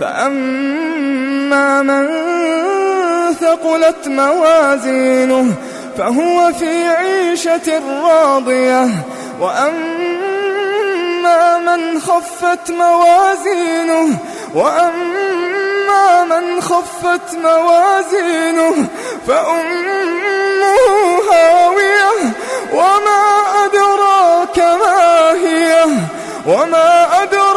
فأما من ثقلت موازينه فهو في عيشة راضية. وأما من خفت موازينه وأما من خفت موازينه فأمه هاوية. وما أدراك ما هي وما أدراك